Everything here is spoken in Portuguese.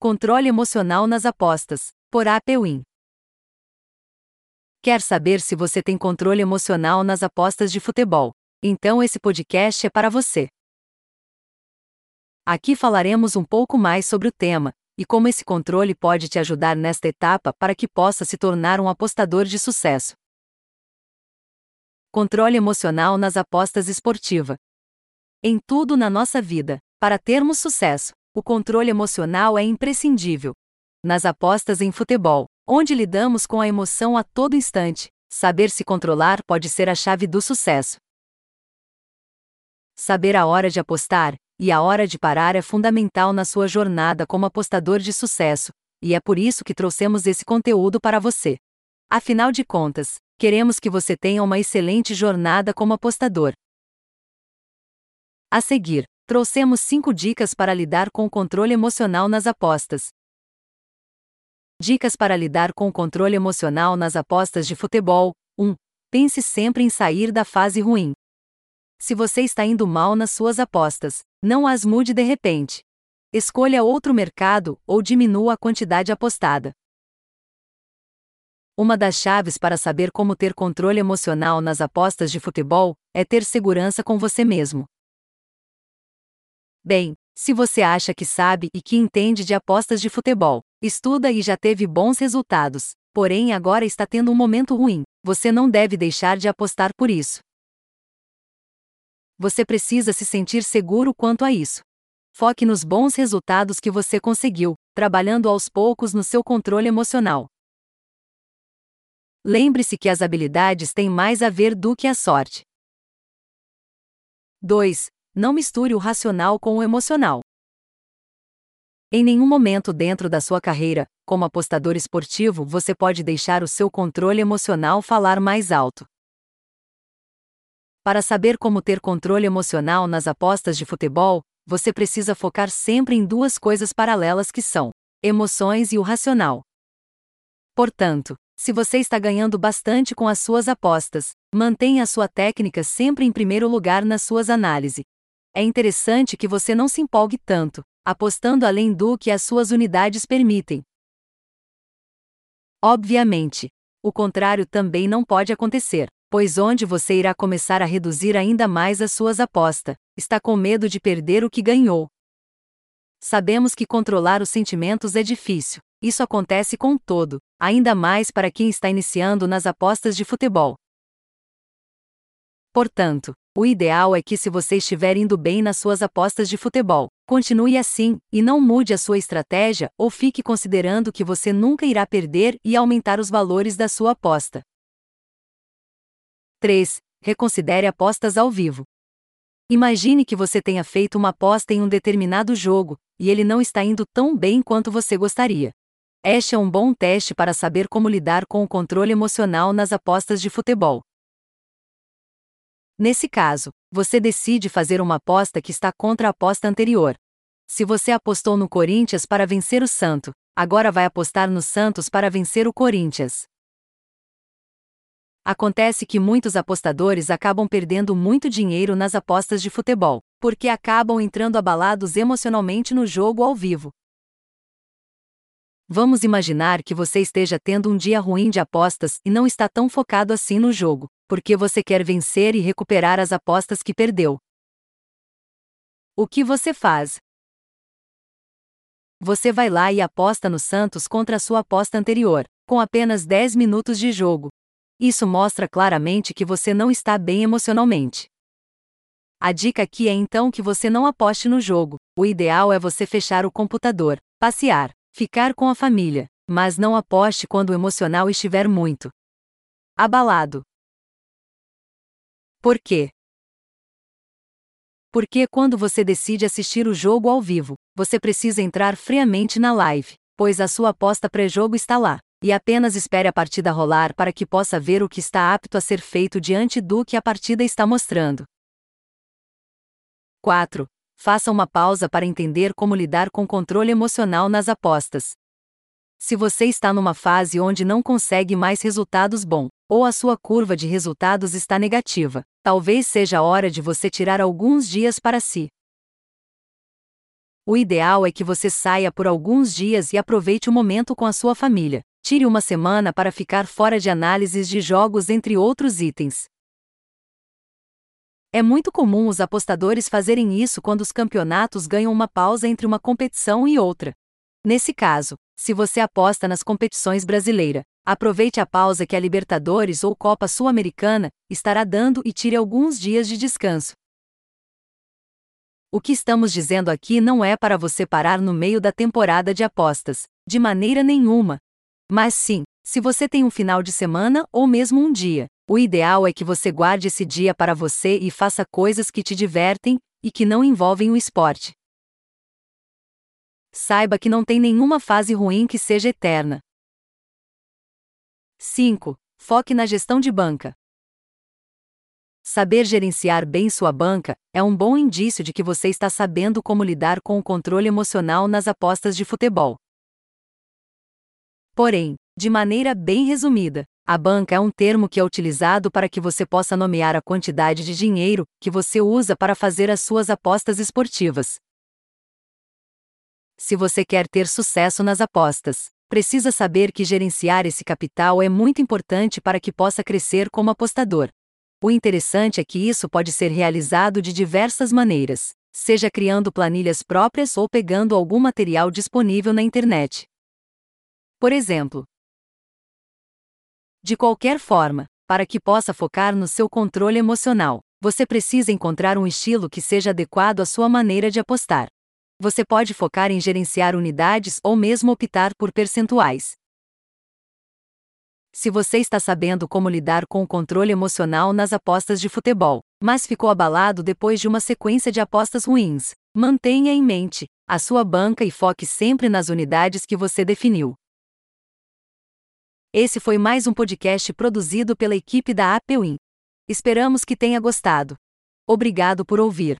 Controle emocional nas apostas, por APWin. Quer saber se você tem controle emocional nas apostas de futebol? Então esse podcast é para você. Aqui falaremos um pouco mais sobre o tema e como esse controle pode te ajudar nesta etapa para que possa se tornar um apostador de sucesso. Controle emocional nas apostas esportiva. Em tudo na nossa vida, para termos sucesso, o controle emocional é imprescindível. Nas apostas em futebol, onde lidamos com a emoção a todo instante, saber se controlar pode ser a chave do sucesso. Saber a hora de apostar e a hora de parar é fundamental na sua jornada como apostador de sucesso, e é por isso que trouxemos esse conteúdo para você. Afinal de contas, queremos que você tenha uma excelente jornada como apostador. A seguir, trouxemos 5 dicas para lidar com o controle emocional nas apostas. Dicas para lidar com o controle emocional nas apostas de futebol. 1. Pense sempre em sair da fase ruim. Se você está indo mal nas suas apostas, não as mude de repente. Escolha outro mercado ou diminua a quantidade apostada. Uma das chaves para saber como ter controle emocional nas apostas de futebol é ter segurança com você mesmo. Bem, se você acha que sabe e que entende de apostas de futebol, estuda e já teve bons resultados, porém agora está tendo um momento ruim, você não deve deixar de apostar por isso. Você precisa se sentir seguro quanto a isso. Foque nos bons resultados que você conseguiu, trabalhando aos poucos no seu controle emocional. Lembre-se que as habilidades têm mais a ver do que a sorte. 2. Não misture o racional com o emocional. Em nenhum momento dentro da sua carreira, como apostador esportivo, você pode deixar o seu controle emocional falar mais alto. Para saber como ter controle emocional nas apostas de futebol, você precisa focar sempre em duas coisas paralelas que são emoções e o racional. Portanto, se você está ganhando bastante com as suas apostas, mantenha a sua técnica sempre em primeiro lugar nas suas análises. É interessante que você não se empolgue tanto, apostando além do que as suas unidades permitem. Obviamente, o contrário também não pode acontecer, pois onde você irá começar a reduzir ainda mais as suas apostas, está com medo de perder o que ganhou. Sabemos que controlar os sentimentos é difícil, isso acontece com todo, ainda mais para quem está iniciando nas apostas de futebol. Portanto, o ideal é que, se você estiver indo bem nas suas apostas de futebol, continue assim, e não mude a sua estratégia ou fique considerando que você nunca irá perder e aumentar os valores da sua aposta. 3. Reconsidere apostas ao vivo. Imagine que você tenha feito uma aposta em um determinado jogo, e ele não está indo tão bem quanto você gostaria. Este é um bom teste para saber como lidar com o controle emocional nas apostas de futebol. Nesse caso, você decide fazer uma aposta que está contra a aposta anterior. Se você apostou no Corinthians para vencer o Santo, agora vai apostar no Santos para vencer o Corinthians. Acontece que muitos apostadores acabam perdendo muito dinheiro nas apostas de futebol, porque acabam entrando abalados emocionalmente no jogo ao vivo. Vamos imaginar que você esteja tendo um dia ruim de apostas e não está tão focado assim no jogo, porque você quer vencer e recuperar as apostas que perdeu. O que você faz? Você vai lá e aposta no Santos contra a sua aposta anterior, com apenas 10 minutos de jogo. Isso mostra claramente que você não está bem emocionalmente. A dica aqui é então que você não aposte no jogo. O ideal é você fechar o computador, passear, Ficar com a família, mas não aposte quando o emocional estiver muito abalado. Por quê? Porque quando você decide assistir o jogo ao vivo, você precisa entrar friamente na live, pois a sua aposta pré-jogo está lá, e apenas espere a partida rolar para que possa ver o que está apto a ser feito diante do que a partida está mostrando. 4 faça uma pausa para entender como lidar com controle emocional nas apostas. Se você está numa fase onde não consegue mais resultados bons, ou a sua curva de resultados está negativa, talvez seja a hora de você tirar alguns dias para si. O ideal é que você saia por alguns dias e aproveite o momento com a sua família. Tire uma semana para ficar fora de análises de jogos, entre outros itens. É muito comum os apostadores fazerem isso quando os campeonatos ganham uma pausa entre uma competição e outra. Nesse caso, se você aposta nas competições brasileira, aproveite a pausa que a Libertadores ou Copa Sul-Americana estará dando e tire alguns dias de descanso. O que estamos dizendo aqui não é para você parar no meio da temporada de apostas, de maneira nenhuma. Mas sim, se você tem um final de semana ou mesmo um dia, o ideal é que você guarde esse dia para você e faça coisas que te divertem e que não envolvem o esporte. Saiba que não tem nenhuma fase ruim que seja eterna. 5. Foque na gestão de banca. Saber gerenciar bem sua banca é um bom indício de que você está sabendo como lidar com o controle emocional nas apostas de futebol. Porém, de maneira bem resumida, a banca é um termo que é utilizado para que você possa nomear a quantidade de dinheiro que você usa para fazer as suas apostas esportivas. Se você quer ter sucesso nas apostas, precisa saber que gerenciar esse capital é muito importante para que possa crescer como apostador. O interessante é que isso pode ser realizado de diversas maneiras, seja criando planilhas próprias ou pegando algum material disponível na internet. Por exemplo, de qualquer forma, para que possa focar no seu controle emocional, você precisa encontrar um estilo que seja adequado à sua maneira de apostar. Você pode focar em gerenciar unidades ou mesmo optar por percentuais. Se você está sabendo como lidar com o controle emocional nas apostas de futebol, mas ficou abalado depois de uma sequência de apostas ruins, mantenha em mente a sua banca e foque sempre nas unidades que você definiu. Esse foi mais um podcast produzido pela equipe da Apewin. Esperamos que tenha gostado. Obrigado por ouvir.